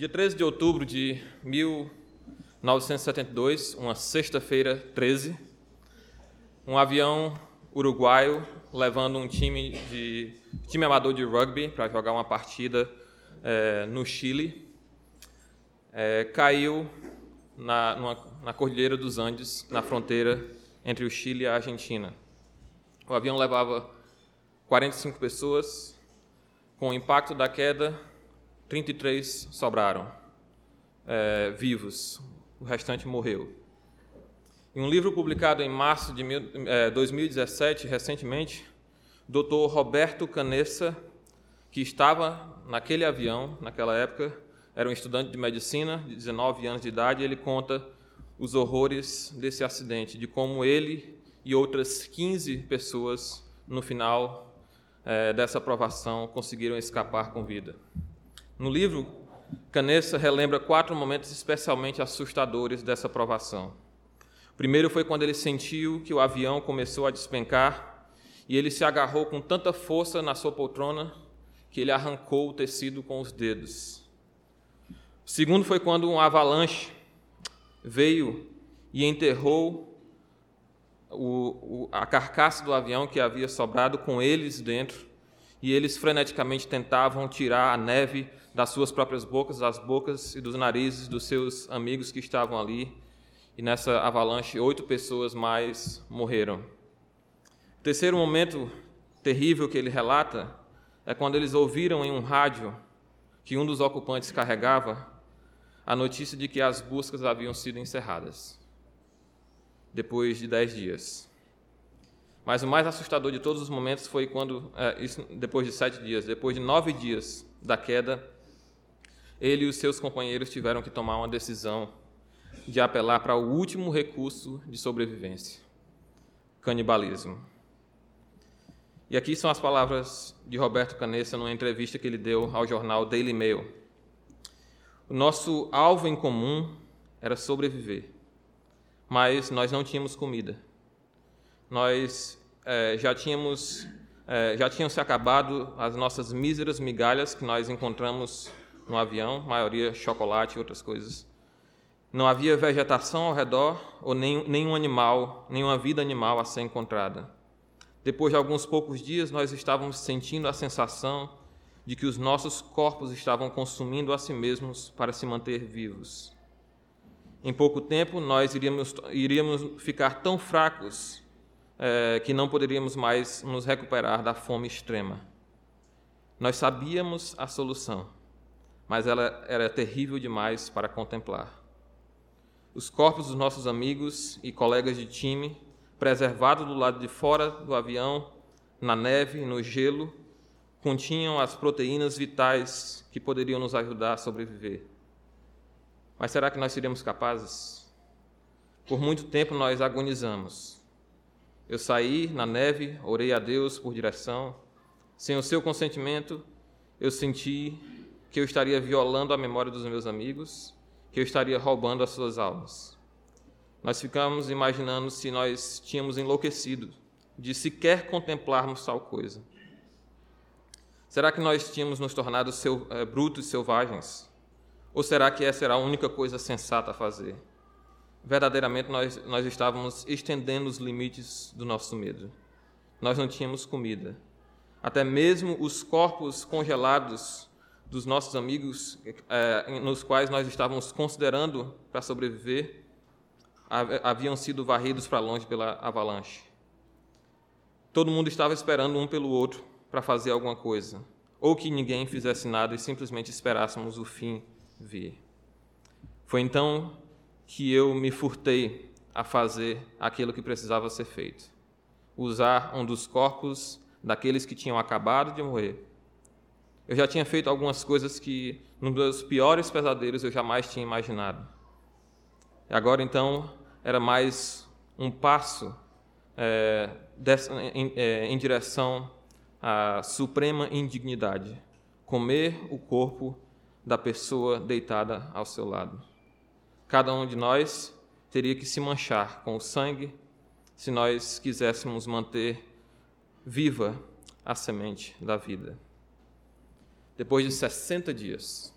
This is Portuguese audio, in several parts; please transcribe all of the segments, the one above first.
Dia 13 de outubro de 1972, uma sexta-feira 13, um avião uruguaio levando um time de time amador de rugby para jogar uma partida é, no Chile é, caiu na, numa, na Cordilheira dos Andes, na fronteira entre o Chile e a Argentina. O avião levava 45 pessoas. Com o impacto da queda, 33 sobraram é, vivos, o restante morreu. Em um livro publicado em março de mil, é, 2017, recentemente, o doutor Roberto Canessa, que estava naquele avião, naquela época, era um estudante de medicina, de 19 anos de idade, e ele conta os horrores desse acidente, de como ele e outras 15 pessoas, no final é, dessa aprovação, conseguiram escapar com vida. No livro, Canessa relembra quatro momentos especialmente assustadores dessa aprovação. O primeiro foi quando ele sentiu que o avião começou a despencar e ele se agarrou com tanta força na sua poltrona que ele arrancou o tecido com os dedos. O segundo foi quando um avalanche veio e enterrou o, o, a carcaça do avião que havia sobrado com eles dentro, e eles freneticamente tentavam tirar a neve das suas próprias bocas, das bocas e dos narizes dos seus amigos que estavam ali. E nessa avalanche, oito pessoas mais morreram. O terceiro momento terrível que ele relata é quando eles ouviram em um rádio que um dos ocupantes carregava a notícia de que as buscas haviam sido encerradas, depois de dez dias. Mas o mais assustador de todos os momentos foi quando, é, depois de sete dias, depois de nove dias da queda, ele e os seus companheiros tiveram que tomar uma decisão de apelar para o último recurso de sobrevivência: canibalismo. E aqui são as palavras de Roberto Canessa numa entrevista que ele deu ao jornal Daily Mail. O nosso alvo em comum era sobreviver, mas nós não tínhamos comida. Nós é, já tínhamos é, já tinham se acabado as nossas míseras migalhas que nós encontramos no avião, maioria chocolate e outras coisas. Não havia vegetação ao redor ou nem, nenhum animal, nenhuma vida animal a ser encontrada. Depois de alguns poucos dias, nós estávamos sentindo a sensação de que os nossos corpos estavam consumindo a si mesmos para se manter vivos. Em pouco tempo, nós iríamos, iríamos ficar tão fracos é, que não poderíamos mais nos recuperar da fome extrema. Nós sabíamos a solução, mas ela era terrível demais para contemplar. Os corpos dos nossos amigos e colegas de time, preservados do lado de fora do avião, na neve, no gelo, continham as proteínas vitais que poderiam nos ajudar a sobreviver. Mas será que nós seríamos capazes? Por muito tempo nós agonizamos. Eu saí na neve, orei a Deus por direção. Sem o seu consentimento, eu senti que eu estaria violando a memória dos meus amigos, que eu estaria roubando as suas almas. Nós ficamos imaginando se nós tínhamos enlouquecido de sequer contemplarmos tal coisa. Será que nós tínhamos nos tornado seu, é, brutos e selvagens? Ou será que essa era a única coisa sensata a fazer? Verdadeiramente nós, nós estávamos estendendo os limites do nosso medo. Nós não tínhamos comida. Até mesmo os corpos congelados dos nossos amigos, é, nos quais nós estávamos considerando para sobreviver, haviam sido varridos para longe pela avalanche. Todo mundo estava esperando um pelo outro para fazer alguma coisa, ou que ninguém fizesse nada e simplesmente esperássemos o fim vir. Foi então que eu me furtei a fazer aquilo que precisava ser feito: usar um dos corpos daqueles que tinham acabado de morrer. Eu já tinha feito algumas coisas que, nos meus piores pesadelos, eu jamais tinha imaginado. Agora, então, era mais um passo é, em, é, em direção a suprema indignidade: comer o corpo da pessoa deitada ao seu lado. Cada um de nós teria que se manchar com o sangue se nós quiséssemos manter viva a semente da vida. Depois de 60 dias,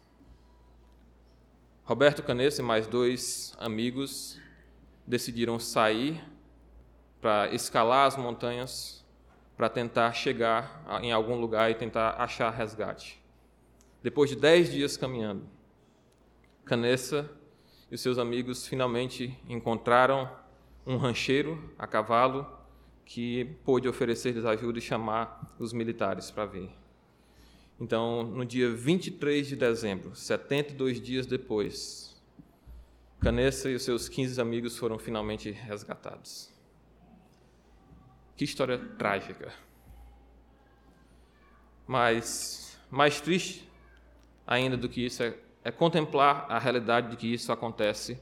Roberto Canessa e mais dois amigos decidiram sair para escalar as montanhas para tentar chegar em algum lugar e tentar achar resgate. Depois de dez dias caminhando, Canessa e seus amigos finalmente encontraram um rancheiro a cavalo que pôde oferecer-lhes ajuda e chamar os militares para vir. Então, no dia 23 de dezembro, 72 dias depois, Canessa e os seus 15 amigos foram finalmente resgatados. Que história trágica. Mas mais triste ainda do que isso é, é contemplar a realidade de que isso acontece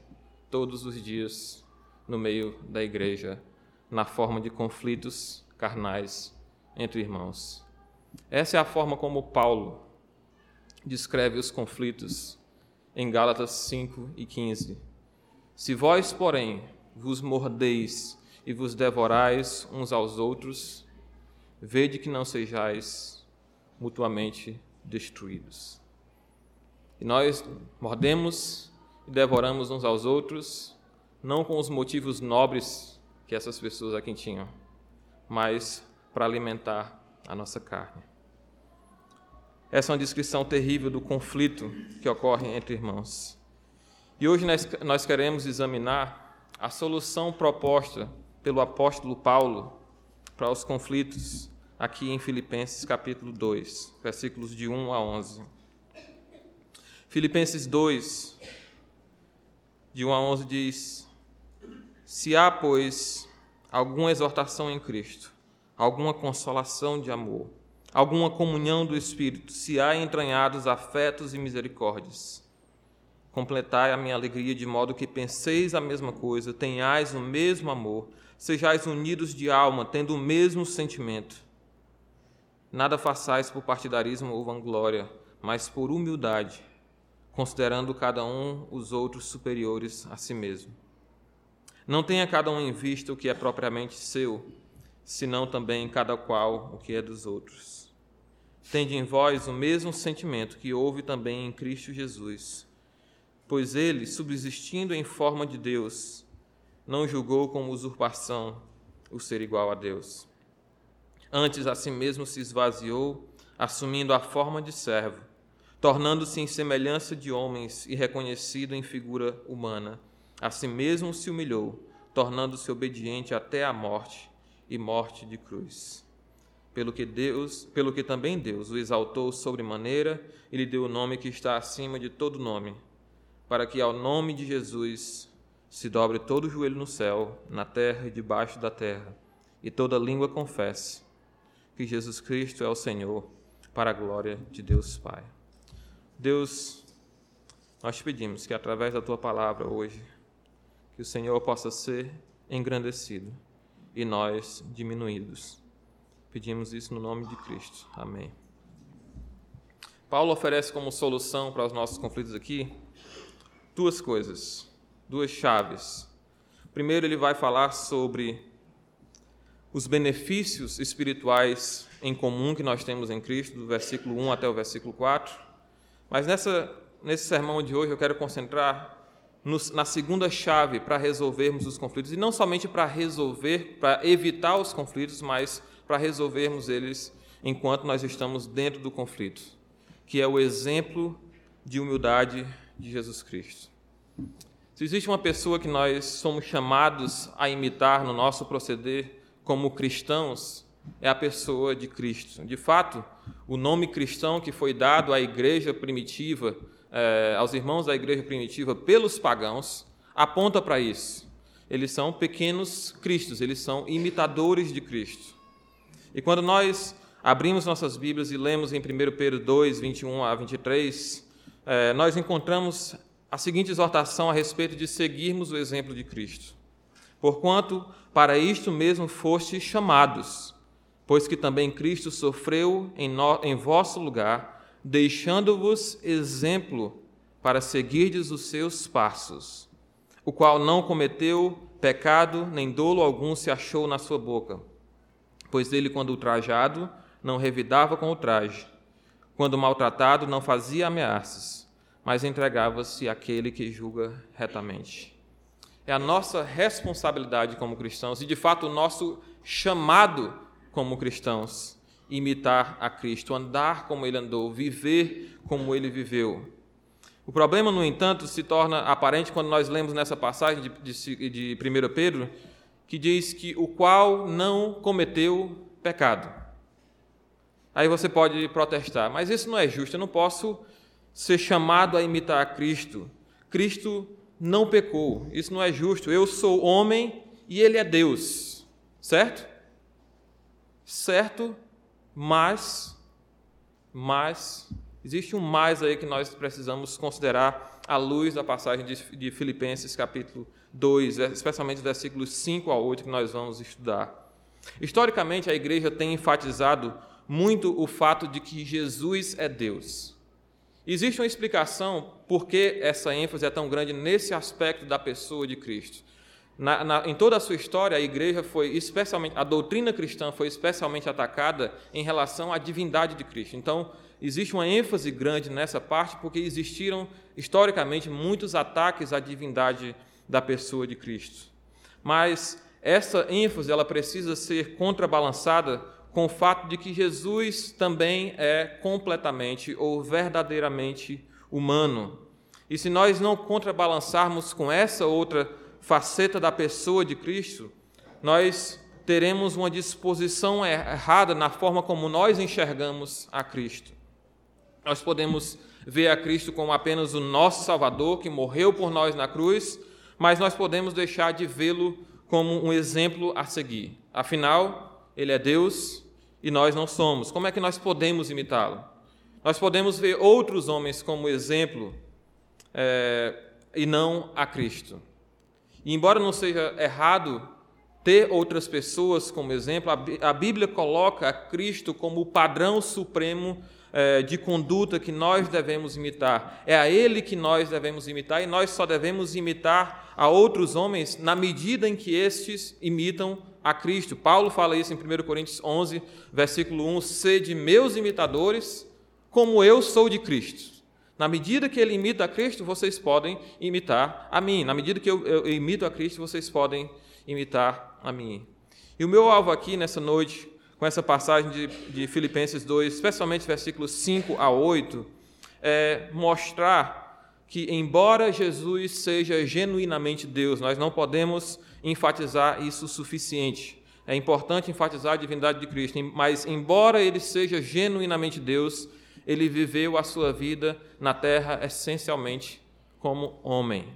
todos os dias no meio da igreja, na forma de conflitos carnais entre irmãos. Essa é a forma como Paulo descreve os conflitos em Gálatas 5 e 15. Se vós, porém, vos mordeis e vos devorais uns aos outros, vede que não sejais mutuamente destruídos. E nós mordemos e devoramos uns aos outros, não com os motivos nobres que essas pessoas aqui tinham, mas para alimentar a nossa carne. Essa é uma descrição terrível do conflito que ocorre entre irmãos. E hoje nós, queremos examinar a solução proposta pelo apóstolo Paulo para os conflitos aqui em Filipenses capítulo 2, versículos de 1 a 11. Filipenses 2, de 1 a 11 diz: Se há, pois, alguma exortação em Cristo, alguma consolação de amor, alguma comunhão do Espírito, se há entranhados afetos e misericórdias, completai a minha alegria de modo que penseis a mesma coisa, tenhais o mesmo amor, sejais unidos de alma, tendo o mesmo sentimento. Nada façais por partidarismo ou vanglória, mas por humildade, considerando cada um os outros superiores a si mesmo. Não tenha cada um em vista o que é propriamente seu, senão também cada qual o que é dos outros. Tende em vós o mesmo sentimento que houve também em Cristo Jesus, pois ele, subsistindo em forma de Deus, não julgou como usurpação o ser igual a Deus. Antes a si mesmo se esvaziou, assumindo a forma de servo, tornando-se em semelhança de homens e reconhecido em figura humana. A si mesmo se humilhou, tornando-se obediente até a morte e morte de cruz. Pelo que Deus, pelo que também Deus o exaltou sobremaneira e lhe deu o nome que está acima de todo nome, para que ao nome de Jesus se dobre todo o joelho no céu, na terra e debaixo da terra, e toda língua confesse que Jesus Cristo é o Senhor, para a glória de Deus Pai. Deus, nós te pedimos que através da tua palavra hoje, que o Senhor possa ser engrandecido e nós diminuídos. Pedimos isso no nome de Cristo. Amém. Paulo oferece como solução para os nossos conflitos aqui duas coisas duas chaves. Primeiro, ele vai falar sobre os benefícios espirituais em comum que nós temos em Cristo, do versículo 1 até o versículo 4. Mas nessa, nesse sermão de hoje eu quero concentrar na segunda chave para resolvermos os conflitos, e não somente para resolver, para evitar os conflitos, mas para resolvermos eles enquanto nós estamos dentro do conflito, que é o exemplo de humildade de Jesus Cristo. Se existe uma pessoa que nós somos chamados a imitar no nosso proceder como cristãos, é a pessoa de Cristo. De fato, o nome cristão que foi dado à igreja primitiva, eh, aos irmãos da igreja primitiva pelos pagãos, aponta para isso. Eles são pequenos cristos, eles são imitadores de Cristo. E quando nós abrimos nossas Bíblias e lemos em 1 Pedro 2, 21 a 23, eh, nós encontramos a seguinte exortação a respeito de seguirmos o exemplo de Cristo. Porquanto para isto mesmo fostes chamados, pois que também Cristo sofreu em, no, em vosso lugar, deixando-vos exemplo para seguirdes os seus passos, o qual não cometeu pecado, nem dolo algum se achou na sua boca. Pois ele, quando ultrajado, não revidava com o traje, quando maltratado, não fazia ameaças mas entregava-se àquele que julga retamente. É a nossa responsabilidade como cristãos e, de fato, o nosso chamado como cristãos imitar a Cristo, andar como ele andou, viver como ele viveu. O problema, no entanto, se torna aparente quando nós lemos nessa passagem de, de, de 1 Pedro, que diz que o qual não cometeu pecado. Aí você pode protestar, mas isso não é justo, eu não posso ser chamado a imitar a Cristo. Cristo não pecou, isso não é justo. Eu sou homem e ele é Deus, certo? Certo, mas, mas, existe um mais aí que nós precisamos considerar à luz da passagem de, Filipenses capítulo 2, especialmente versículos 5 a 8 que nós vamos estudar. Historicamente, a igreja tem enfatizado muito o fato de que Jesus é Deus. Existe uma explicação por que essa ênfase é tão grande nesse aspecto da pessoa de Cristo. Na, na, em toda a sua história, a igreja foi especialmente, a doutrina cristã foi especialmente atacada em relação à divindade de Cristo. Então, existe uma ênfase grande nessa parte porque existiram historicamente muitos ataques à divindade da pessoa de Cristo. Mas essa ênfase ela precisa ser contrabalançada com o fato de que Jesus também é completamente ou verdadeiramente humano. E se nós não contrabalançarmos com essa outra faceta da pessoa de Cristo, nós teremos uma disposição errada na forma como nós enxergamos a Cristo. Nós podemos ver a Cristo como apenas o nosso Salvador que morreu por nós na cruz, mas nós podemos deixar de vê-lo como um exemplo a seguir. Afinal, ele é Deus e nós não somos. Como é que nós podemos imitá-lo? Nós podemos ver outros homens como exemplo é, e não a Cristo. E embora não seja errado ter outras pessoas como exemplo, a Bíblia coloca a Cristo como o padrão supremo é, de conduta que nós devemos imitar. É a Ele que nós devemos imitar e nós só devemos imitar a outros homens na medida em que estes imitam a Cristo. Paulo fala isso em 1 Coríntios 11, versículo 1: Sede meus imitadores, como eu sou de Cristo. Na medida que ele imita a Cristo, vocês podem imitar a mim. Na medida que eu, eu, eu imito a Cristo, vocês podem imitar a mim. E o meu alvo aqui nessa noite, com essa passagem de, de Filipenses 2, especialmente versículos 5 a 8, é mostrar que, embora Jesus seja genuinamente Deus, nós não podemos enfatizar isso o suficiente. É importante enfatizar a divindade de Cristo, mas, embora ele seja genuinamente Deus, ele viveu a sua vida na terra essencialmente como homem,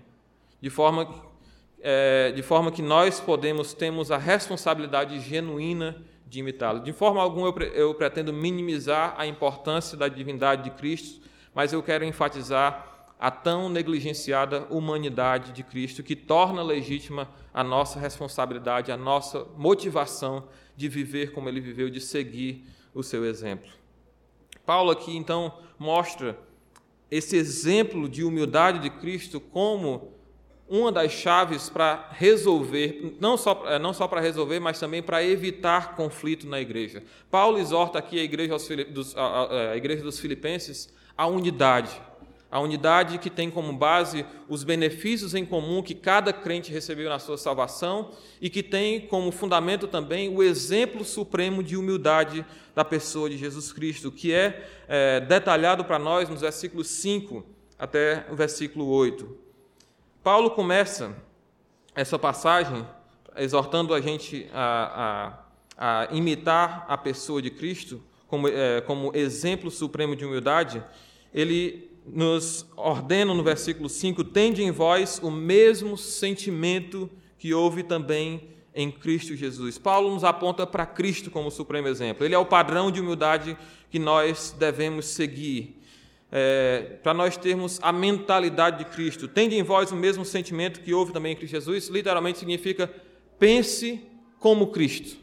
de forma, é, de forma que nós podemos, temos a responsabilidade genuína de imitá-lo. De forma alguma eu, eu pretendo minimizar a importância da divindade de Cristo, mas eu quero enfatizar a tão negligenciada humanidade de Cristo, que torna legítima a nossa responsabilidade, a nossa motivação de viver como ele viveu, de seguir o seu exemplo. Paulo aqui então mostra esse exemplo de humildade de Cristo como uma das chaves para resolver, não só, eh, não só para resolver, mas também para evitar conflito na igreja. Paulo exorta aqui a igreja, dos, a, a igreja dos Filipenses à unidade a unidade que tem como base os benefícios em comum que cada crente recebeu na sua salvação e que tem como fundamento também o exemplo supremo de humildade da pessoa de Jesus Cristo, que é, é detalhado para nós nos versículos 5 até o versículo 8. Paulo começa essa passagem exortando a gente a, a, a imitar a pessoa de Cristo como, é, como exemplo supremo de humildade. Ele nos ordena no versículo 5: Tende em vós o mesmo sentimento que houve também em Cristo Jesus. Paulo nos aponta para Cristo como supremo exemplo. Ele é o padrão de humildade que nós devemos seguir. É, para nós termos a mentalidade de Cristo. Tende em vós o mesmo sentimento que houve também em Cristo Jesus, literalmente significa pense como Cristo.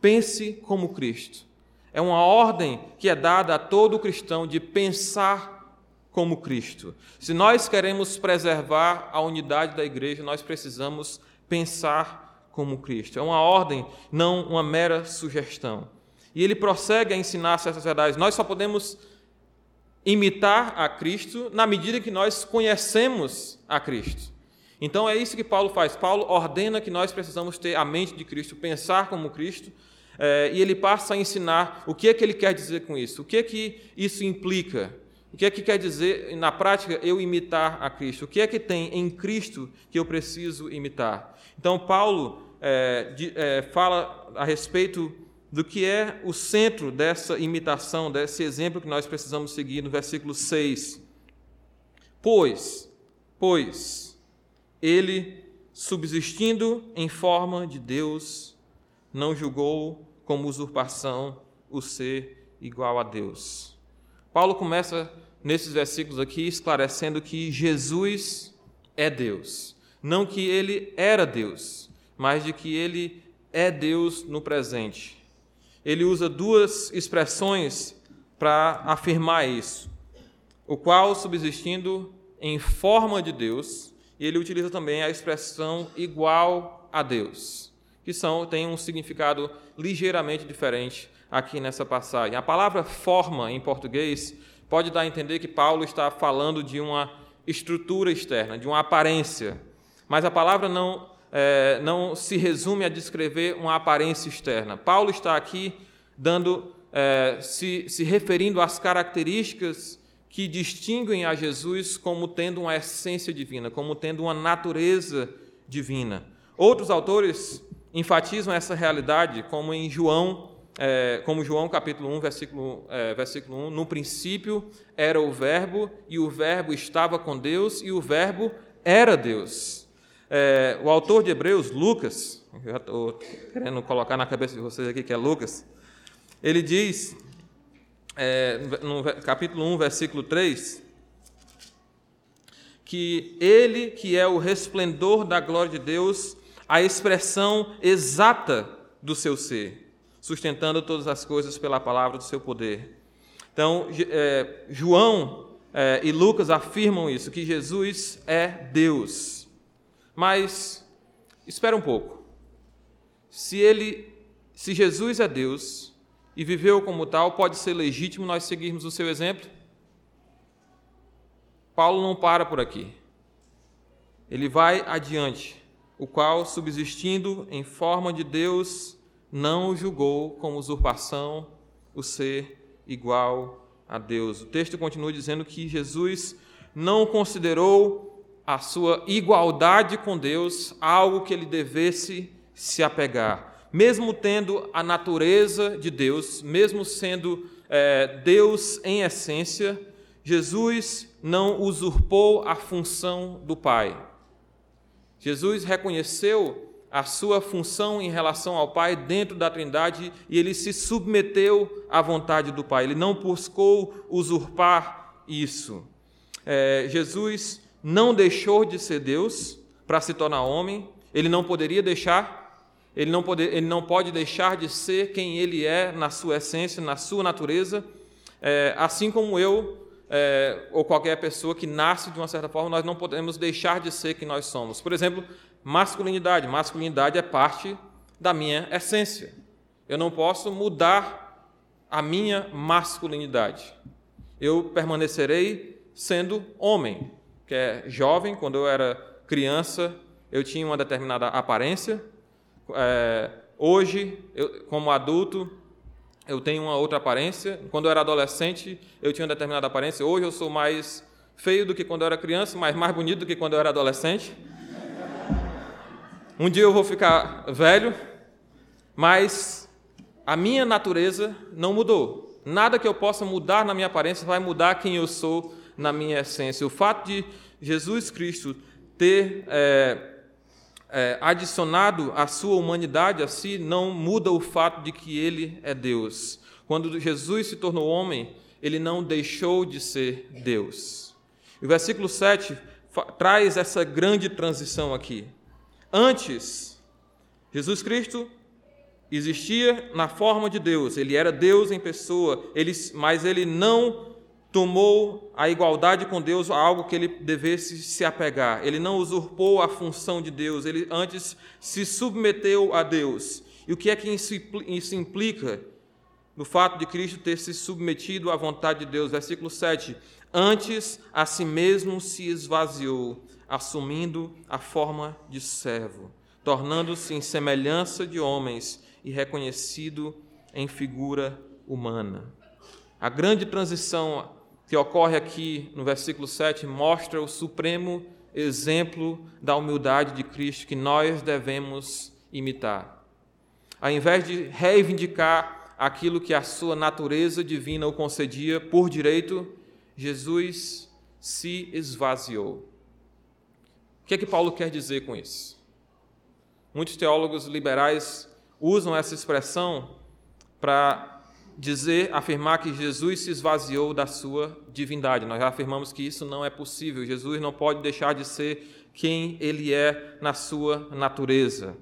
Pense como Cristo. É uma ordem que é dada a todo cristão de pensar como Cristo. Se nós queremos preservar a unidade da igreja, nós precisamos pensar como Cristo. É uma ordem, não uma mera sugestão. E ele prossegue a ensinar certas verdades. Nós só podemos imitar a Cristo na medida que nós conhecemos a Cristo. Então é isso que Paulo faz. Paulo ordena que nós precisamos ter a mente de Cristo, pensar como Cristo, é, e ele passa a ensinar o que é que ele quer dizer com isso, o que é que isso implica, o que é que quer dizer, na prática, eu imitar a Cristo, o que é que tem em Cristo que eu preciso imitar. Então, Paulo é, de, é, fala a respeito do que é o centro dessa imitação, desse exemplo que nós precisamos seguir no versículo 6. Pois, pois, ele, subsistindo em forma de Deus, não julgou como usurpação o ser igual a Deus. Paulo começa nesses versículos aqui esclarecendo que Jesus é Deus. Não que ele era Deus, mas de que ele é Deus no presente. Ele usa duas expressões para afirmar isso. O qual, subsistindo em forma de Deus, ele utiliza também a expressão igual a Deus que são têm um significado ligeiramente diferente aqui nessa passagem. A palavra forma em português pode dar a entender que Paulo está falando de uma estrutura externa, de uma aparência, mas a palavra não é, não se resume a descrever uma aparência externa. Paulo está aqui dando é, se, se referindo às características que distinguem a Jesus como tendo uma essência divina, como tendo uma natureza divina. Outros autores enfatizam essa realidade, como em João, é, como João capítulo 1, versículo, é, versículo 1, no princípio era o verbo, e o verbo estava com Deus, e o verbo era Deus. É, o autor de Hebreus, Lucas, eu já estou querendo colocar na cabeça de vocês aqui que é Lucas, ele diz, é, no capítulo 1, versículo 3, que ele que é o resplendor da glória de Deus a expressão exata do seu ser, sustentando todas as coisas pela palavra do seu poder. Então, é, João é, e Lucas afirmam isso, que Jesus é Deus. Mas, espera um pouco. Se ele, se Jesus é Deus e viveu como tal, pode ser legítimo nós seguirmos o seu exemplo? Paulo não para por aqui. Ele vai adiante o qual, subsistindo em forma de Deus, não o julgou como usurpação o ser igual a Deus. O texto continua dizendo que Jesus não considerou a sua igualdade com Deus algo que ele devesse se apegar. Mesmo tendo a natureza de Deus, mesmo sendo é, Deus em essência, Jesus não usurpou a função do Pai. Jesus reconheceu a sua função em relação ao Pai dentro da Trindade e ele se submeteu à vontade do Pai. Ele não buscou usurpar isso. É, Jesus não deixou de ser Deus para se tornar homem. Ele não poderia deixar. Ele não, pode, ele não pode deixar de ser quem ele é na sua essência, na sua natureza. É, assim como eu é, ou qualquer pessoa que nasce de uma certa forma, nós não podemos deixar de ser quem nós somos. Por exemplo, masculinidade. Masculinidade é parte da minha essência. Eu não posso mudar a minha masculinidade. Eu permanecerei sendo homem, que é jovem. Quando eu era criança, eu tinha uma determinada aparência. É, hoje, eu, como adulto, eu tenho uma outra aparência. Quando eu era adolescente, eu tinha uma determinada aparência. Hoje eu sou mais feio do que quando eu era criança, mas mais bonito do que quando eu era adolescente. Um dia eu vou ficar velho, mas a minha natureza não mudou. Nada que eu possa mudar na minha aparência vai mudar quem eu sou na minha essência. O fato de Jesus Cristo ter é, é, adicionado a sua humanidade a si não muda o fato de que ele é Deus. Quando Jesus se tornou homem, ele não deixou de ser Deus. o versículo 7 traz essa grande transição aqui. Antes, Jesus Cristo existia na forma de Deus, ele era Deus em pessoa, ele, mas ele não tomou a igualdade com Deus algo que ele devesse se apegar. Ele não usurpou a função de Deus, ele antes se submeteu a Deus. E o que é que isso implica? do fato de Cristo ter se submetido à vontade de Deus. Versículo 7. Antes a si mesmo se esvaziou, assumindo a forma de servo, tornando-se em semelhança de homens e reconhecido em figura humana. A grande transição que ocorre aqui no versículo 7 mostra o supremo exemplo da humildade de Cristo que nós devemos imitar. Ao invés de reivindicar aquilo que a sua natureza divina o concedia por direito, Jesus se esvaziou. O que é que Paulo quer dizer com isso? Muitos teólogos liberais usam essa expressão para dizer, afirmar que Jesus se esvaziou da sua divindade. Nós já afirmamos que isso não é possível. Jesus não pode deixar de ser quem ele é na sua natureza.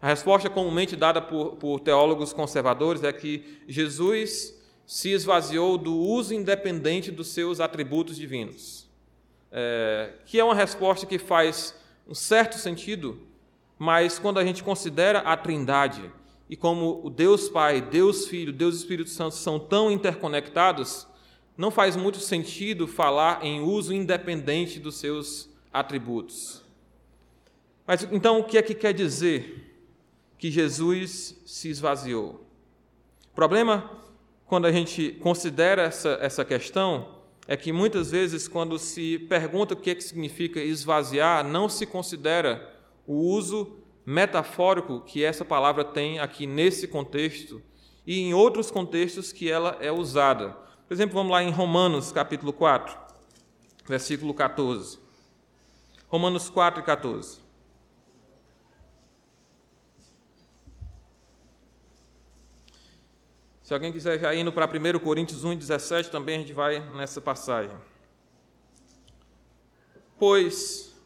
A resposta comumente dada por, por teólogos conservadores é que Jesus se esvaziou do uso independente dos seus atributos divinos. É, que é uma resposta que faz um certo sentido, mas quando a gente considera a Trindade, e como o Deus Pai, Deus Filho, Deus Espírito Santo são tão interconectados, não faz muito sentido falar em uso independente dos seus atributos. Mas então o que é que quer dizer que Jesus se esvaziou? O problema, quando a gente considera essa, essa questão, é que muitas vezes, quando se pergunta o que, é que significa esvaziar, não se considera o uso metafórico que essa palavra tem aqui nesse contexto e em outros contextos que ela é usada. Por exemplo, vamos lá em Romanos capítulo 4, versículo 14. Romanos 4 e 14. Se alguém quiser já indo para 1 Coríntios 1, 17, também a gente vai nessa passagem. Pois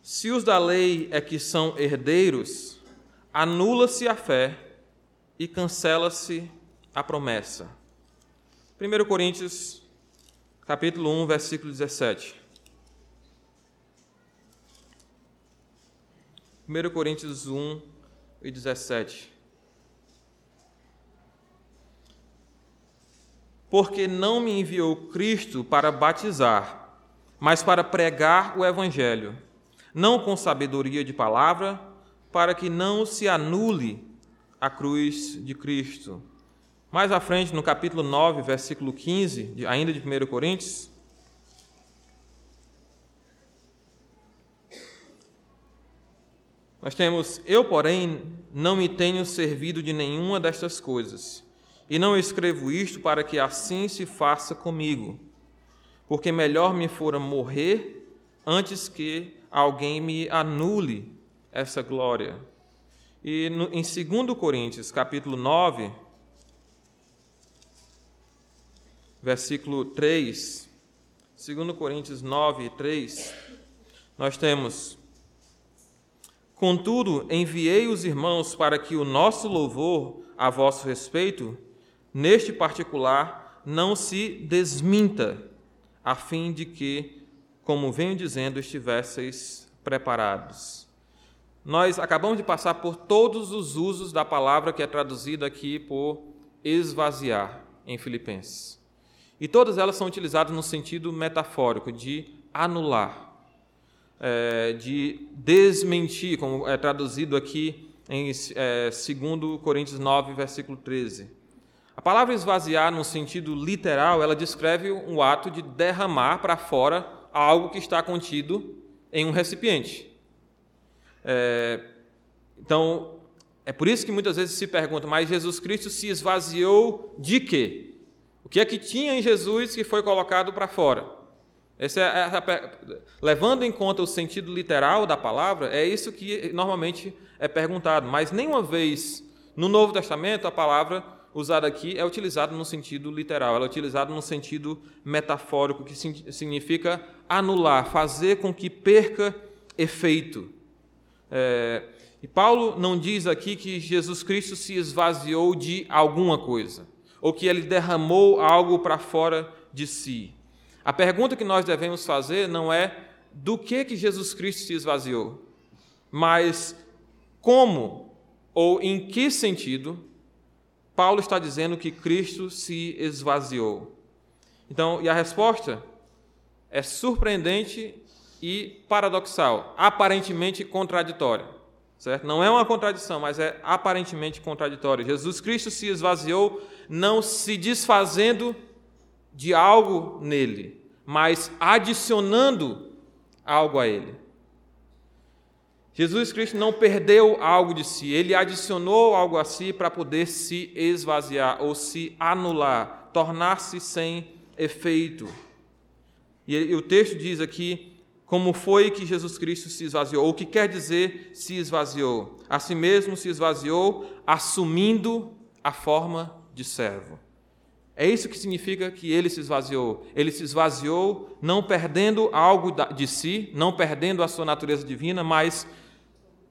se os da lei é que são herdeiros, anula-se a fé e cancela-se a promessa. 1 Coríntios, capítulo 1, versículo 17. 1 Coríntios 1 e 17. Porque não me enviou Cristo para batizar, mas para pregar o Evangelho não com sabedoria de palavra, para que não se anule a cruz de Cristo. Mais à frente, no capítulo 9, versículo 15, ainda de 1 Coríntios, nós temos: Eu, porém, não me tenho servido de nenhuma destas coisas, e não escrevo isto para que assim se faça comigo, porque melhor me fora morrer antes que alguém me anule essa glória. E no, em 2 Coríntios, capítulo 9, versículo 3, 2 Coríntios 9, 3, nós temos: Contudo, enviei os irmãos para que o nosso louvor a vosso respeito, neste particular, não se desminta, a fim de que como venho dizendo, estivesseis preparados. Nós acabamos de passar por todos os usos da palavra que é traduzida aqui por esvaziar em Filipenses. E todas elas são utilizadas no sentido metafórico de anular, é, de desmentir, como é traduzido aqui em é, 2 Coríntios 9, versículo 13. A palavra esvaziar, no sentido literal, ela descreve um ato de derramar para fora algo que está contido em um recipiente. É, então, é por isso que muitas vezes se pergunta, mas Jesus Cristo se esvaziou de quê? O que é que tinha em Jesus que foi colocado para fora? Essa é a, levando em conta o sentido literal da palavra, é isso que normalmente é perguntado. Mas nenhuma vez no Novo Testamento a palavra usada aqui é utilizada no sentido literal, ela é utilizada no sentido metafórico, que significa anular, fazer com que perca efeito. É, e Paulo não diz aqui que Jesus Cristo se esvaziou de alguma coisa, ou que ele derramou algo para fora de si. A pergunta que nós devemos fazer não é do que, que Jesus Cristo se esvaziou, mas como ou em que sentido Paulo está dizendo que Cristo se esvaziou. Então, e a resposta é surpreendente e paradoxal, aparentemente contraditória. Certo? Não é uma contradição, mas é aparentemente contraditória. Jesus Cristo se esvaziou não se desfazendo de algo nele, mas adicionando algo a ele. Jesus Cristo não perdeu algo de si, ele adicionou algo a si para poder se esvaziar ou se anular, tornar-se sem efeito. E o texto diz aqui como foi que Jesus Cristo se esvaziou, ou o que quer dizer se esvaziou. A si mesmo se esvaziou, assumindo a forma de servo. É isso que significa que ele se esvaziou. Ele se esvaziou não perdendo algo de si, não perdendo a sua natureza divina, mas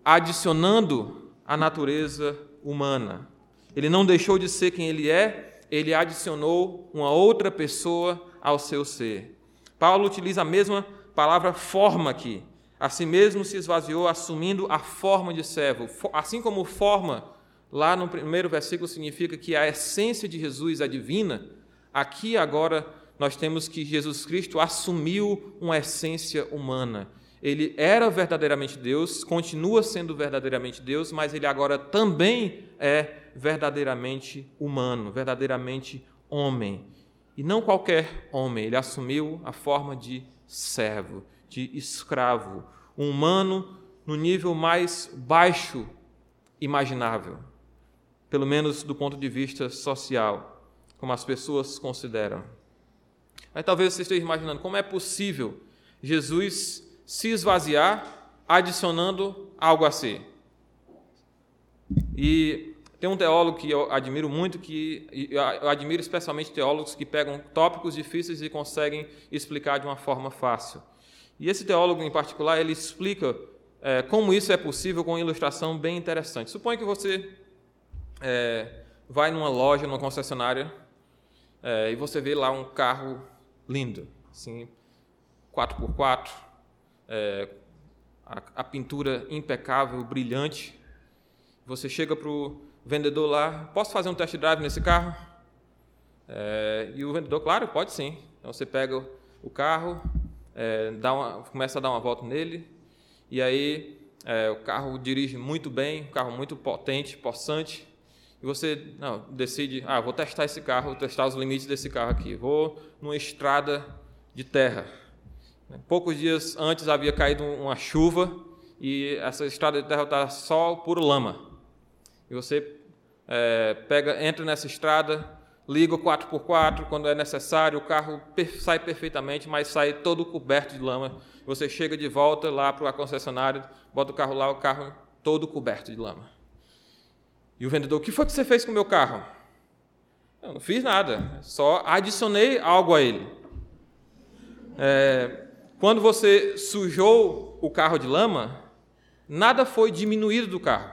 adicionando a natureza humana. Ele não deixou de ser quem ele é, ele adicionou uma outra pessoa ao seu ser. Paulo utiliza a mesma palavra forma aqui. A si mesmo se esvaziou, assumindo a forma de servo. Assim como forma, lá no primeiro versículo, significa que a essência de Jesus é divina, aqui agora nós temos que Jesus Cristo assumiu uma essência humana. Ele era verdadeiramente Deus, continua sendo verdadeiramente Deus, mas ele agora também é verdadeiramente humano, verdadeiramente homem. E não qualquer homem, ele assumiu a forma de servo, de escravo, um humano no nível mais baixo imaginável, pelo menos do ponto de vista social, como as pessoas consideram. Mas talvez você esteja imaginando como é possível Jesus se esvaziar, adicionando algo a si. E tem um teólogo que eu admiro muito, que eu admiro especialmente teólogos que pegam tópicos difíceis e conseguem explicar de uma forma fácil. E esse teólogo em particular, ele explica é, como isso é possível com uma ilustração bem interessante. Suponha que você é, vai numa loja, numa concessionária, é, e você vê lá um carro lindo, assim, 4x4, é, a, a, pintura impecável, brilhante. Você chega para o vendedor lá, posso fazer um test drive nesse carro? É, e o vendedor, claro, pode sim. Então você pega o carro, é, dá uma, começa a dar uma volta nele, e aí é, o carro dirige muito bem, um carro muito potente, possante, e você não, decide, ah, vou testar esse carro, vou testar os limites desse carro aqui, vou numa estrada de terra. Poucos dias antes havia caído uma chuva e essa estrada de terra está só por lama. E você é, pega, entra nessa estrada, liga o 4x4 quando é necessário, o carro sai perfeitamente, mas sai todo coberto de lama. Você chega de volta lá para a concessionária, bota o carro lá, o carro todo coberto de lama. E o vendedor, o que foi que você fez com o meu carro? Eu não fiz nada, só adicionei algo a ele. É, quando você sujou o carro de lama, nada foi diminuído do carro.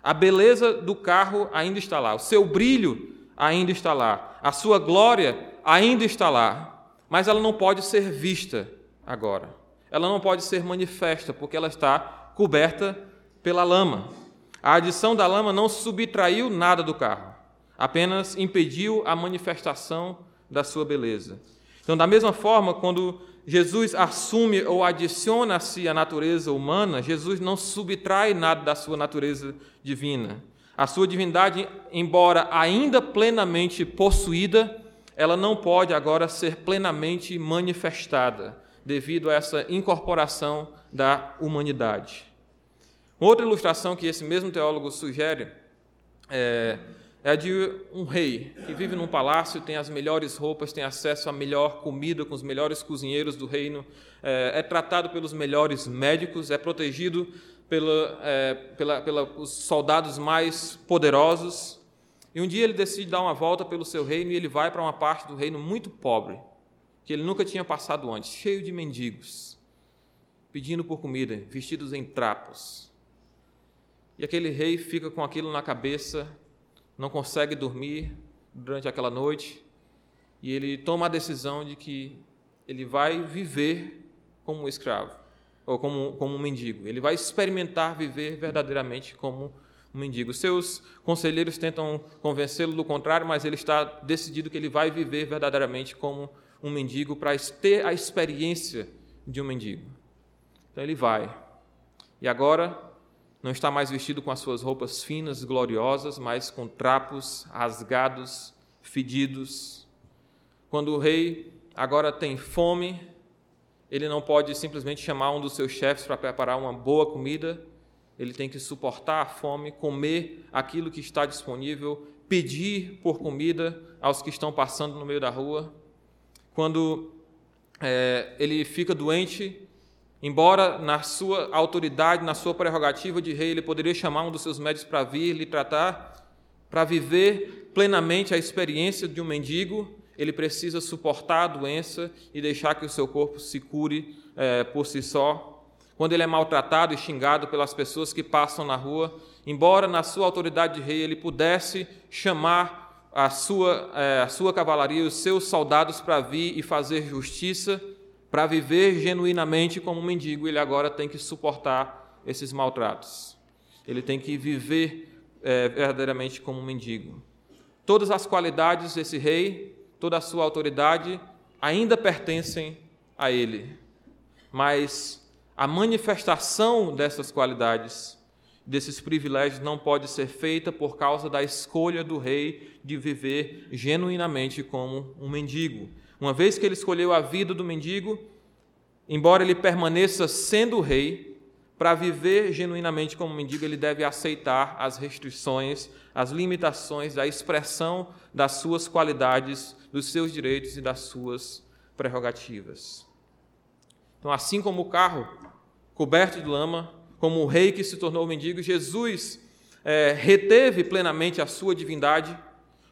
A beleza do carro ainda está lá, o seu brilho ainda está lá, a sua glória ainda está lá, mas ela não pode ser vista agora. Ela não pode ser manifesta, porque ela está coberta pela lama. A adição da lama não subtraiu nada do carro, apenas impediu a manifestação da sua beleza. Então, da mesma forma, quando Jesus assume ou adiciona a si a natureza humana, Jesus não subtrai nada da sua natureza divina. A sua divindade, embora ainda plenamente possuída, ela não pode agora ser plenamente manifestada devido a essa incorporação da humanidade. Outra ilustração que esse mesmo teólogo sugere é é a de um rei que vive num palácio, tem as melhores roupas, tem acesso à melhor comida com os melhores cozinheiros do reino, é, é tratado pelos melhores médicos, é protegido é, pela, pelos soldados mais poderosos. E um dia ele decide dar uma volta pelo seu reino e ele vai para uma parte do reino muito pobre, que ele nunca tinha passado antes, cheio de mendigos, pedindo por comida, vestidos em trapos. E aquele rei fica com aquilo na cabeça não consegue dormir durante aquela noite e ele toma a decisão de que ele vai viver como um escravo ou como, como um mendigo. Ele vai experimentar viver verdadeiramente como um mendigo. Seus conselheiros tentam convencê-lo do contrário, mas ele está decidido que ele vai viver verdadeiramente como um mendigo para ter a experiência de um mendigo. Então ele vai. E agora não está mais vestido com as suas roupas finas, gloriosas, mas com trapos rasgados, fedidos. Quando o rei agora tem fome, ele não pode simplesmente chamar um dos seus chefes para preparar uma boa comida, ele tem que suportar a fome, comer aquilo que está disponível, pedir por comida aos que estão passando no meio da rua. Quando é, ele fica doente, embora na sua autoridade, na sua prerrogativa de rei, ele poderia chamar um dos seus médicos para vir lhe tratar, para viver plenamente a experiência de um mendigo, ele precisa suportar a doença e deixar que o seu corpo se cure é, por si só. Quando ele é maltratado e xingado pelas pessoas que passam na rua, embora na sua autoridade de rei ele pudesse chamar a sua, é, a sua cavalaria, os seus soldados para vir e fazer justiça, para viver genuinamente como um mendigo, ele agora tem que suportar esses maltratos. Ele tem que viver é, verdadeiramente como um mendigo. Todas as qualidades desse rei toda a sua autoridade ainda pertencem a ele. Mas a manifestação dessas qualidades, desses privilégios, não pode ser feita por causa da escolha do rei de viver genuinamente como um mendigo. Uma vez que ele escolheu a vida do mendigo, embora ele permaneça sendo rei, para viver genuinamente como mendigo, ele deve aceitar as restrições, as limitações da expressão das suas qualidades, dos seus direitos e das suas prerrogativas. Então, assim como o carro coberto de lama, como o rei que se tornou mendigo, Jesus é, reteve plenamente a sua divindade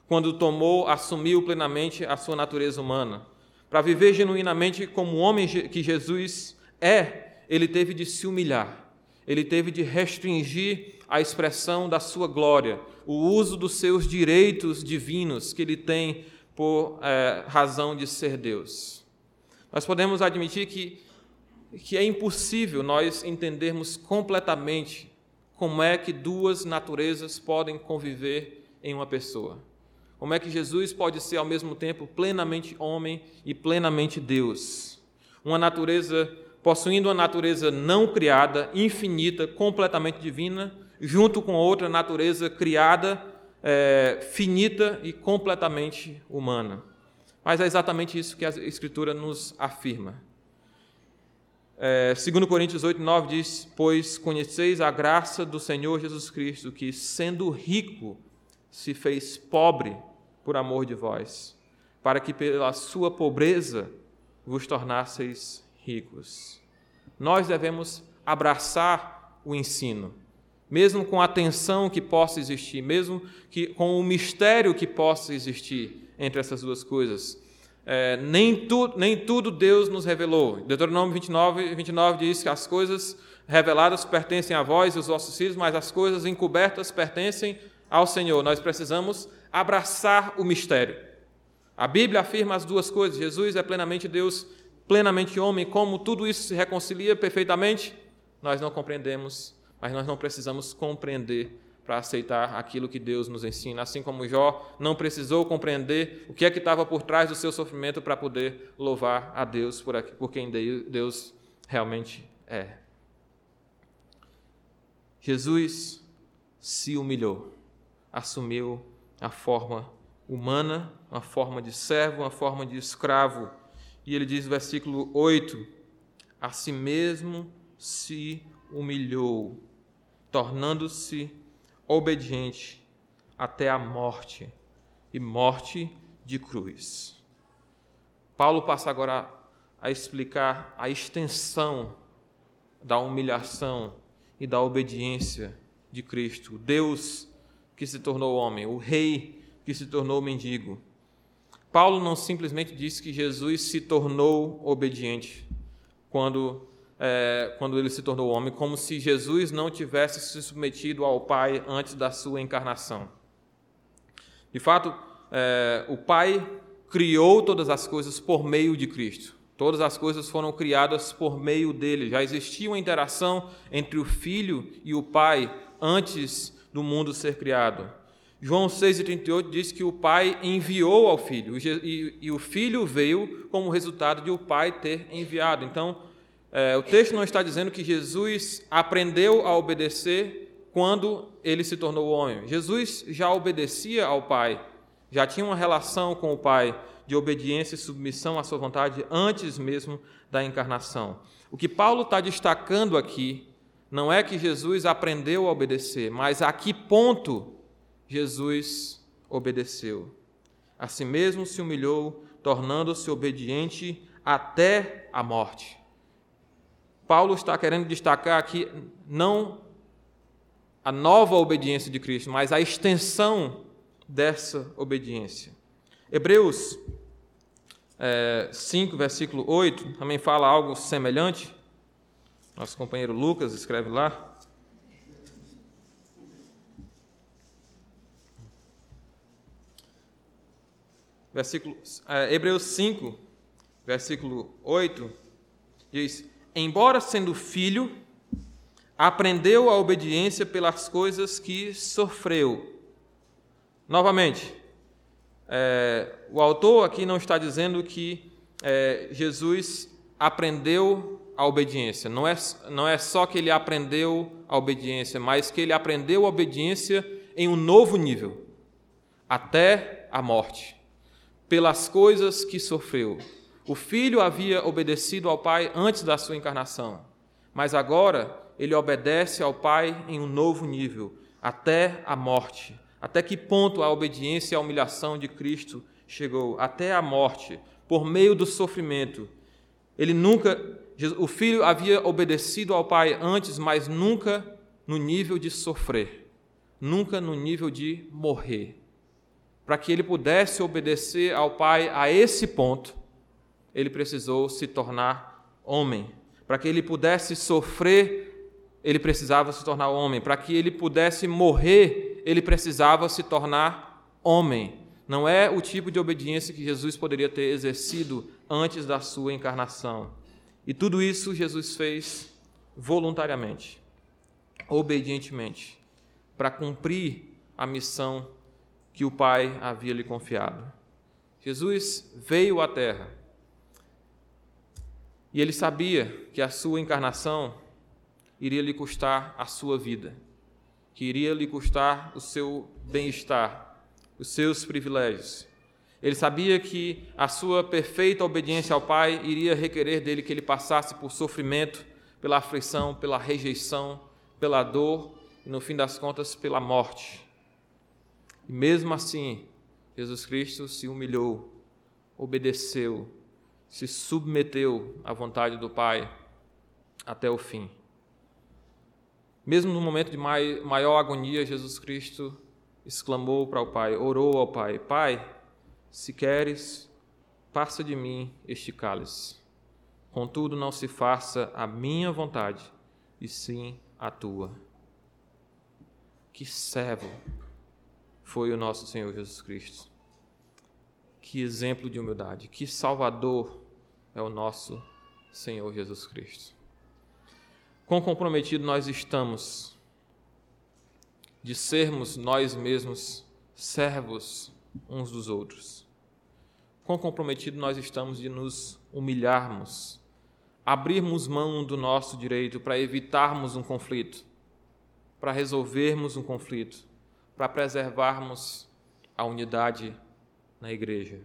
quando tomou, assumiu plenamente a sua natureza humana. Para viver genuinamente como o homem que Jesus é, ele teve de se humilhar, ele teve de restringir a expressão da sua glória, o uso dos seus direitos divinos que ele tem por é, razão de ser Deus. Nós podemos admitir que, que é impossível nós entendermos completamente como é que duas naturezas podem conviver em uma pessoa. Como é que Jesus pode ser ao mesmo tempo plenamente homem e plenamente Deus? Uma natureza possuindo uma natureza não criada, infinita, completamente divina, junto com outra natureza criada, é, finita e completamente humana. Mas é exatamente isso que a Escritura nos afirma. É, 2 Coríntios 8, 9 diz: Pois conheceis a graça do Senhor Jesus Cristo, que, sendo rico, se fez pobre por amor de vós, para que pela sua pobreza vos tornasseis ricos. Nós devemos abraçar o ensino, mesmo com a tensão que possa existir, mesmo que, com o mistério que possa existir entre essas duas coisas. É, nem, tu, nem tudo Deus nos revelou. Deuteronômio 29, 29 diz que as coisas reveladas pertencem a vós e os vossos filhos, mas as coisas encobertas pertencem ao Senhor. Nós precisamos abraçar o mistério. A Bíblia afirma as duas coisas: Jesus é plenamente Deus plenamente homem, como tudo isso se reconcilia perfeitamente, nós não compreendemos, mas nós não precisamos compreender para aceitar aquilo que Deus nos ensina. Assim como Jó não precisou compreender o que é que estava por trás do seu sofrimento para poder louvar a Deus por, aqui, por quem Deus realmente é. Jesus se humilhou, assumiu a forma humana, uma forma de servo, uma forma de escravo e ele diz, versículo 8: A si mesmo se humilhou, tornando-se obediente até a morte e morte de cruz. Paulo passa agora a explicar a extensão da humilhação e da obediência de Cristo, Deus que se tornou homem, o Rei que se tornou mendigo. Paulo não simplesmente diz que Jesus se tornou obediente quando, é, quando ele se tornou homem, como se Jesus não tivesse se submetido ao Pai antes da sua encarnação. De fato, é, o Pai criou todas as coisas por meio de Cristo. Todas as coisas foram criadas por meio dele. Já existia uma interação entre o Filho e o Pai antes do mundo ser criado. João 6,38 diz que o Pai enviou ao Filho, e, o Filho veio como resultado de o Pai ter enviado. Então, é, o texto não está dizendo que Jesus aprendeu a obedecer quando ele se tornou homem. Jesus já obedecia ao Pai, já tinha uma relação com o Pai de obediência e submissão à sua vontade antes mesmo da encarnação. O que Paulo está destacando aqui não é que Jesus aprendeu a obedecer, mas a que ponto Jesus obedeceu. A si mesmo se humilhou, tornando-se obediente até a morte. Paulo está querendo destacar aqui não a nova obediência de Cristo, mas a extensão dessa obediência. Hebreus é, 5, versículo 8, também fala algo semelhante. Nosso companheiro Lucas escreve lá. Versículo, é, Hebreus 5, versículo 8, diz: Embora sendo filho, aprendeu a obediência pelas coisas que sofreu. Novamente, é, o autor aqui não está dizendo que é, Jesus aprendeu a obediência. Não é, não é só que ele aprendeu a obediência, mas que ele aprendeu a obediência em um novo nível, até a morte, pelas coisas que sofreu. O filho havia obedecido ao pai antes da sua encarnação, mas agora ele obedece ao pai em um novo nível, até a morte. Até que ponto a obediência e a humilhação de Cristo chegou? Até a morte, por meio do sofrimento. Ele nunca o filho havia obedecido ao pai antes, mas nunca no nível de sofrer, nunca no nível de morrer. Para que ele pudesse obedecer ao pai a esse ponto, ele precisou se tornar homem. Para que ele pudesse sofrer, ele precisava se tornar homem. Para que ele pudesse morrer, ele precisava se tornar homem. Não é o tipo de obediência que Jesus poderia ter exercido antes da sua encarnação. E tudo isso Jesus fez voluntariamente, obedientemente, para cumprir a missão que o Pai havia lhe confiado. Jesus veio à Terra e ele sabia que a sua encarnação iria lhe custar a sua vida, que iria lhe custar o seu bem-estar, os seus privilégios, ele sabia que a sua perfeita obediência ao Pai iria requerer dele que ele passasse por sofrimento, pela aflição, pela rejeição, pela dor e, no fim das contas, pela morte. E mesmo assim, Jesus Cristo se humilhou, obedeceu, se submeteu à vontade do Pai até o fim. Mesmo no momento de maior agonia, Jesus Cristo exclamou para o Pai, orou ao Pai: Pai, se queres, passa de mim este cálice. Contudo, não se faça a minha vontade, e sim a tua. Que servo foi o nosso Senhor Jesus Cristo. Que exemplo de humildade, que salvador é o nosso Senhor Jesus Cristo. Quão comprometido nós estamos de sermos nós mesmos servos uns dos outros quão comprometido nós estamos de nos humilharmos, abrirmos mão do nosso direito para evitarmos um conflito, para resolvermos um conflito, para preservarmos a unidade na igreja.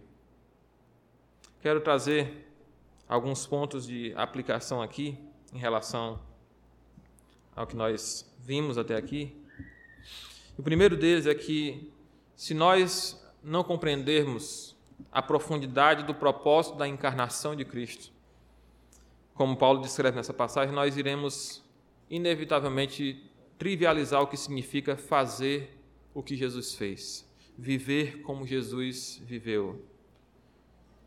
Quero trazer alguns pontos de aplicação aqui em relação ao que nós vimos até aqui. O primeiro deles é que, se nós não compreendermos a profundidade do propósito da encarnação de Cristo. Como Paulo descreve nessa passagem, nós iremos inevitavelmente trivializar o que significa fazer o que Jesus fez, viver como Jesus viveu.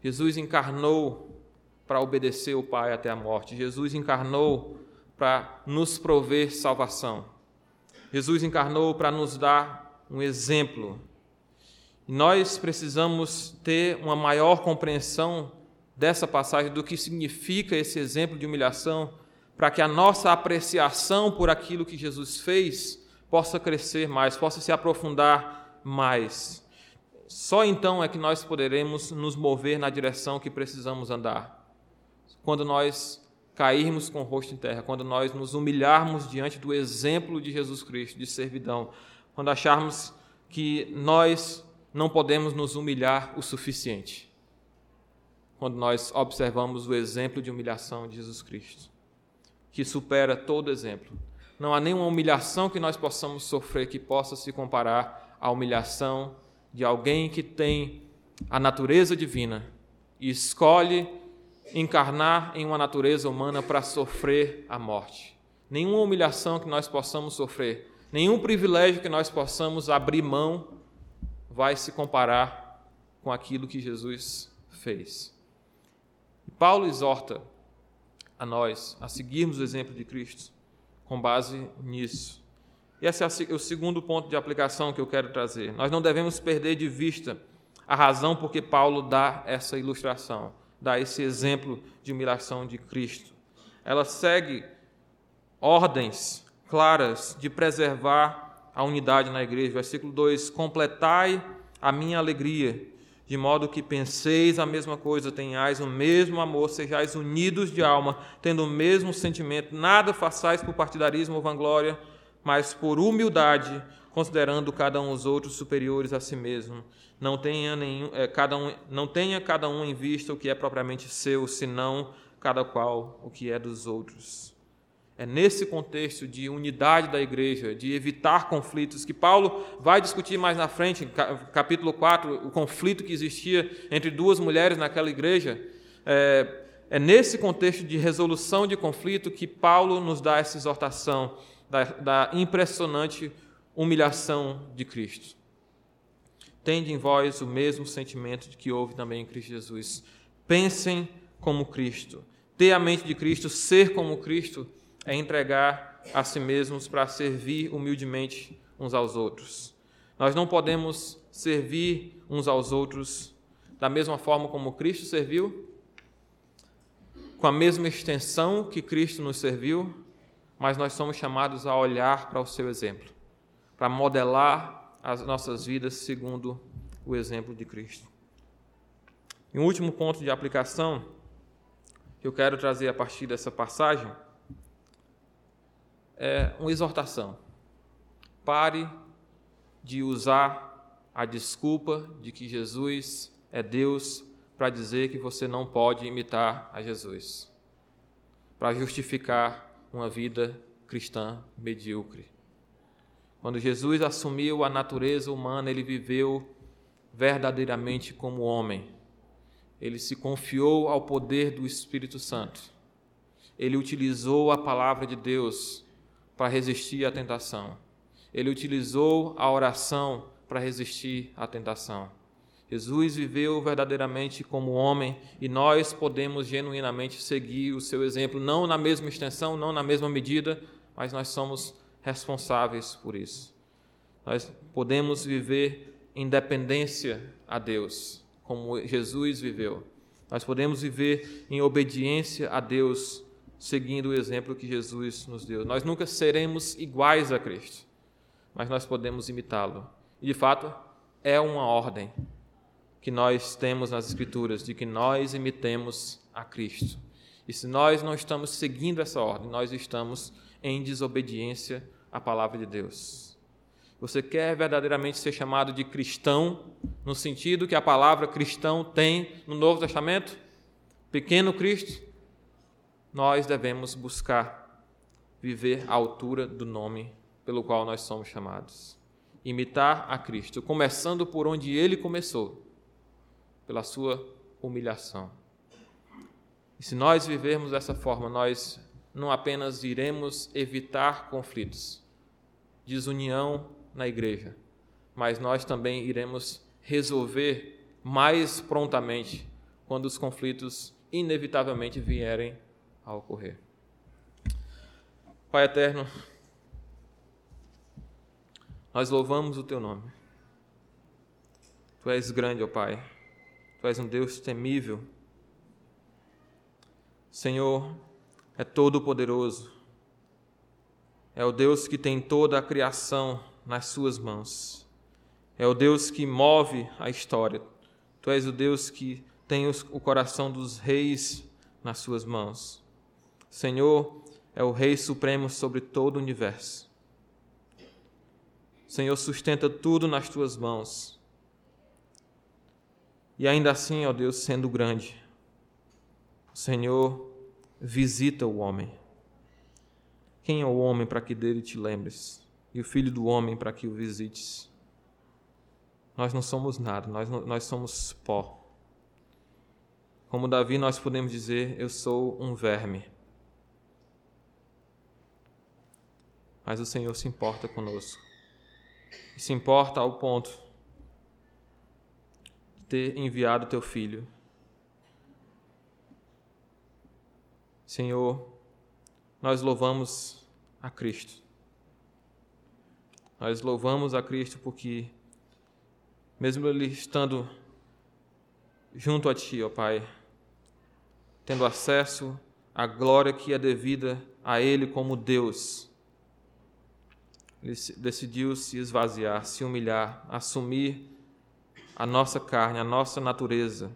Jesus encarnou para obedecer o Pai até a morte. Jesus encarnou para nos prover salvação. Jesus encarnou para nos dar um exemplo nós precisamos ter uma maior compreensão dessa passagem, do que significa esse exemplo de humilhação, para que a nossa apreciação por aquilo que Jesus fez possa crescer mais, possa se aprofundar mais. Só então é que nós poderemos nos mover na direção que precisamos andar. Quando nós cairmos com o rosto em terra, quando nós nos humilharmos diante do exemplo de Jesus Cristo, de servidão, quando acharmos que nós não podemos nos humilhar o suficiente, quando nós observamos o exemplo de humilhação de Jesus Cristo, que supera todo exemplo. Não há nenhuma humilhação que nós possamos sofrer que possa se comparar à humilhação de alguém que tem a natureza divina e escolhe encarnar em uma natureza humana para sofrer a morte. Nenhuma humilhação que nós possamos sofrer, nenhum privilégio que nós possamos abrir mão vai se comparar com aquilo que Jesus fez. Paulo exorta a nós a seguirmos o exemplo de Cristo com base nisso. E esse é o segundo ponto de aplicação que eu quero trazer. Nós não devemos perder de vista a razão por que Paulo dá essa ilustração, dá esse exemplo de humilhação de Cristo. Ela segue ordens claras de preservar a unidade na igreja. Versículo 2: Completai a minha alegria, de modo que penseis a mesma coisa, tenhais o mesmo amor, sejais unidos de alma, tendo o mesmo sentimento, nada façais por partidarismo ou vanglória mas por humildade, considerando cada um os outros superiores a si mesmo. Não tenha, nenhum, é, cada um, não tenha cada um em vista o que é propriamente seu, senão cada qual o que é dos outros. É nesse contexto de unidade da igreja, de evitar conflitos, que Paulo vai discutir mais na frente, capítulo 4, o conflito que existia entre duas mulheres naquela igreja. É, é nesse contexto de resolução de conflito que Paulo nos dá essa exortação da, da impressionante humilhação de Cristo. Tende em vós o mesmo sentimento de que houve também em Cristo Jesus. Pensem como Cristo. Ter a mente de Cristo, ser como Cristo, é entregar a si mesmos para servir humildemente uns aos outros. Nós não podemos servir uns aos outros da mesma forma como Cristo serviu, com a mesma extensão que Cristo nos serviu, mas nós somos chamados a olhar para o seu exemplo, para modelar as nossas vidas segundo o exemplo de Cristo. E um último ponto de aplicação que eu quero trazer a partir dessa passagem é uma exortação. Pare de usar a desculpa de que Jesus é Deus para dizer que você não pode imitar a Jesus, para justificar uma vida cristã medíocre. Quando Jesus assumiu a natureza humana, ele viveu verdadeiramente como homem. Ele se confiou ao poder do Espírito Santo. Ele utilizou a palavra de Deus para resistir à tentação. Ele utilizou a oração para resistir à tentação. Jesus viveu verdadeiramente como homem e nós podemos genuinamente seguir o seu exemplo, não na mesma extensão, não na mesma medida, mas nós somos responsáveis por isso. Nós podemos viver em dependência a Deus, como Jesus viveu. Nós podemos viver em obediência a Deus, seguindo o exemplo que Jesus nos deu. Nós nunca seremos iguais a Cristo, mas nós podemos imitá-lo. E de fato, é uma ordem que nós temos nas Escrituras, de que nós imitemos a Cristo. E se nós não estamos seguindo essa ordem, nós estamos em desobediência à palavra de Deus. Você quer verdadeiramente ser chamado de cristão, no sentido que a palavra cristão tem no Novo Testamento? Pequeno Cristo? Nós devemos buscar viver à altura do nome pelo qual nós somos chamados. Imitar a Cristo, começando por onde ele começou, pela sua humilhação. E se nós vivermos dessa forma, nós não apenas iremos evitar conflitos, desunião na igreja, mas nós também iremos resolver mais prontamente quando os conflitos inevitavelmente vierem a ocorrer. Pai eterno, nós louvamos o teu nome. Tu és grande, ó Pai. Tu és um Deus temível. Senhor, é todo-poderoso. é o Deus que tem toda a criação nas suas mãos. É o Deus que move a história. Tu és o Deus que tem o coração dos reis nas suas mãos. Senhor é o Rei Supremo sobre todo o universo. Senhor, sustenta tudo nas tuas mãos. E ainda assim, ó Deus, sendo grande, o Senhor visita o homem. Quem é o homem para que dele te lembres? E o filho do homem para que o visites? Nós não somos nada, nós, nós somos pó. Como Davi, nós podemos dizer: Eu sou um verme. Mas o Senhor se importa conosco. E se importa ao ponto de ter enviado teu filho. Senhor, nós louvamos a Cristo. Nós louvamos a Cristo porque, mesmo Ele estando junto a Ti, ó Pai, tendo acesso à glória que é devida a Ele como Deus. Ele decidiu se esvaziar, se humilhar, assumir a nossa carne, a nossa natureza,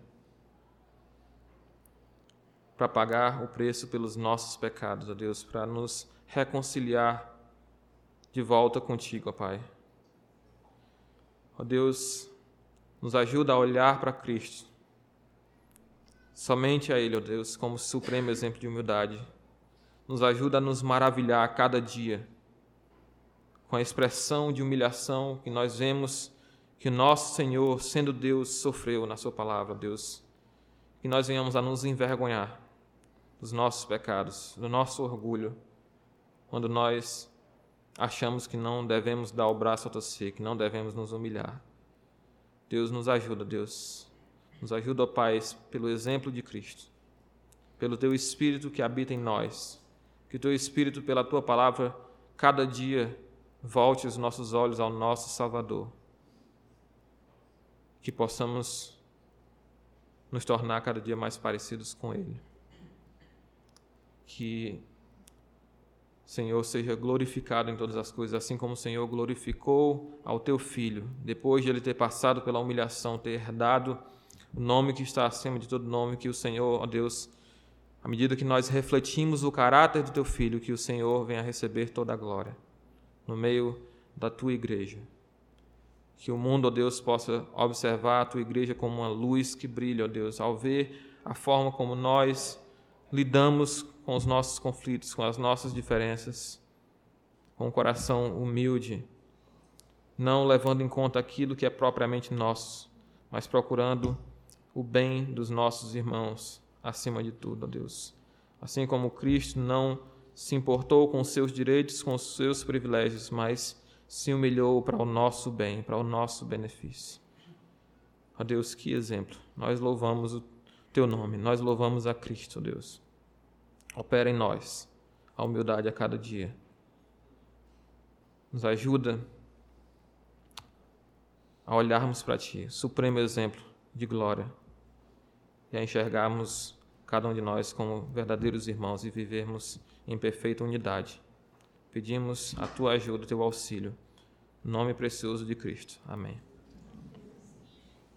para pagar o preço pelos nossos pecados, ó Deus, para nos reconciliar de volta contigo, ó Pai. Ó Deus, nos ajuda a olhar para Cristo Somente a Ele, ó Deus, como supremo exemplo de humildade, nos ajuda a nos maravilhar a cada dia com a expressão de humilhação que nós vemos que nosso Senhor, sendo Deus, sofreu na Sua palavra, Deus. Que nós venhamos a nos envergonhar dos nossos pecados, do nosso orgulho, quando nós achamos que não devemos dar o braço a torcer, que não devemos nos humilhar. Deus nos ajuda, Deus. Nos ajuda, ó Pai, pelo exemplo de Cristo, pelo Teu Espírito que habita em nós, que o Teu Espírito, pela Tua palavra, cada dia volte os nossos olhos ao nosso Salvador, que possamos nos tornar cada dia mais parecidos com Ele. Que Senhor seja glorificado em todas as coisas, assim como o Senhor glorificou ao teu filho, depois de ele ter passado pela humilhação, ter herdado o nome que está acima de todo nome, que o Senhor, ó Deus, à medida que nós refletimos o caráter do teu filho, que o Senhor venha receber toda a glória no meio da tua igreja. Que o mundo, ó Deus, possa observar a tua igreja como uma luz que brilha, ó Deus, ao ver a forma como nós lidamos com os nossos conflitos, com as nossas diferenças, com um coração humilde, não levando em conta aquilo que é propriamente nosso, mas procurando o bem dos nossos irmãos acima de tudo, ó Deus. Assim como Cristo não se importou com seus direitos, com seus privilégios, mas se humilhou para o nosso bem, para o nosso benefício. Ó Deus, que exemplo. Nós louvamos o teu nome, nós louvamos a Cristo, Deus. Opera em nós a humildade a cada dia. Nos ajuda a olharmos para Ti, supremo exemplo de glória e a enxergarmos cada um de nós como verdadeiros irmãos e vivermos em perfeita unidade. Pedimos a tua ajuda, teu auxílio. Nome precioso de Cristo. Amém.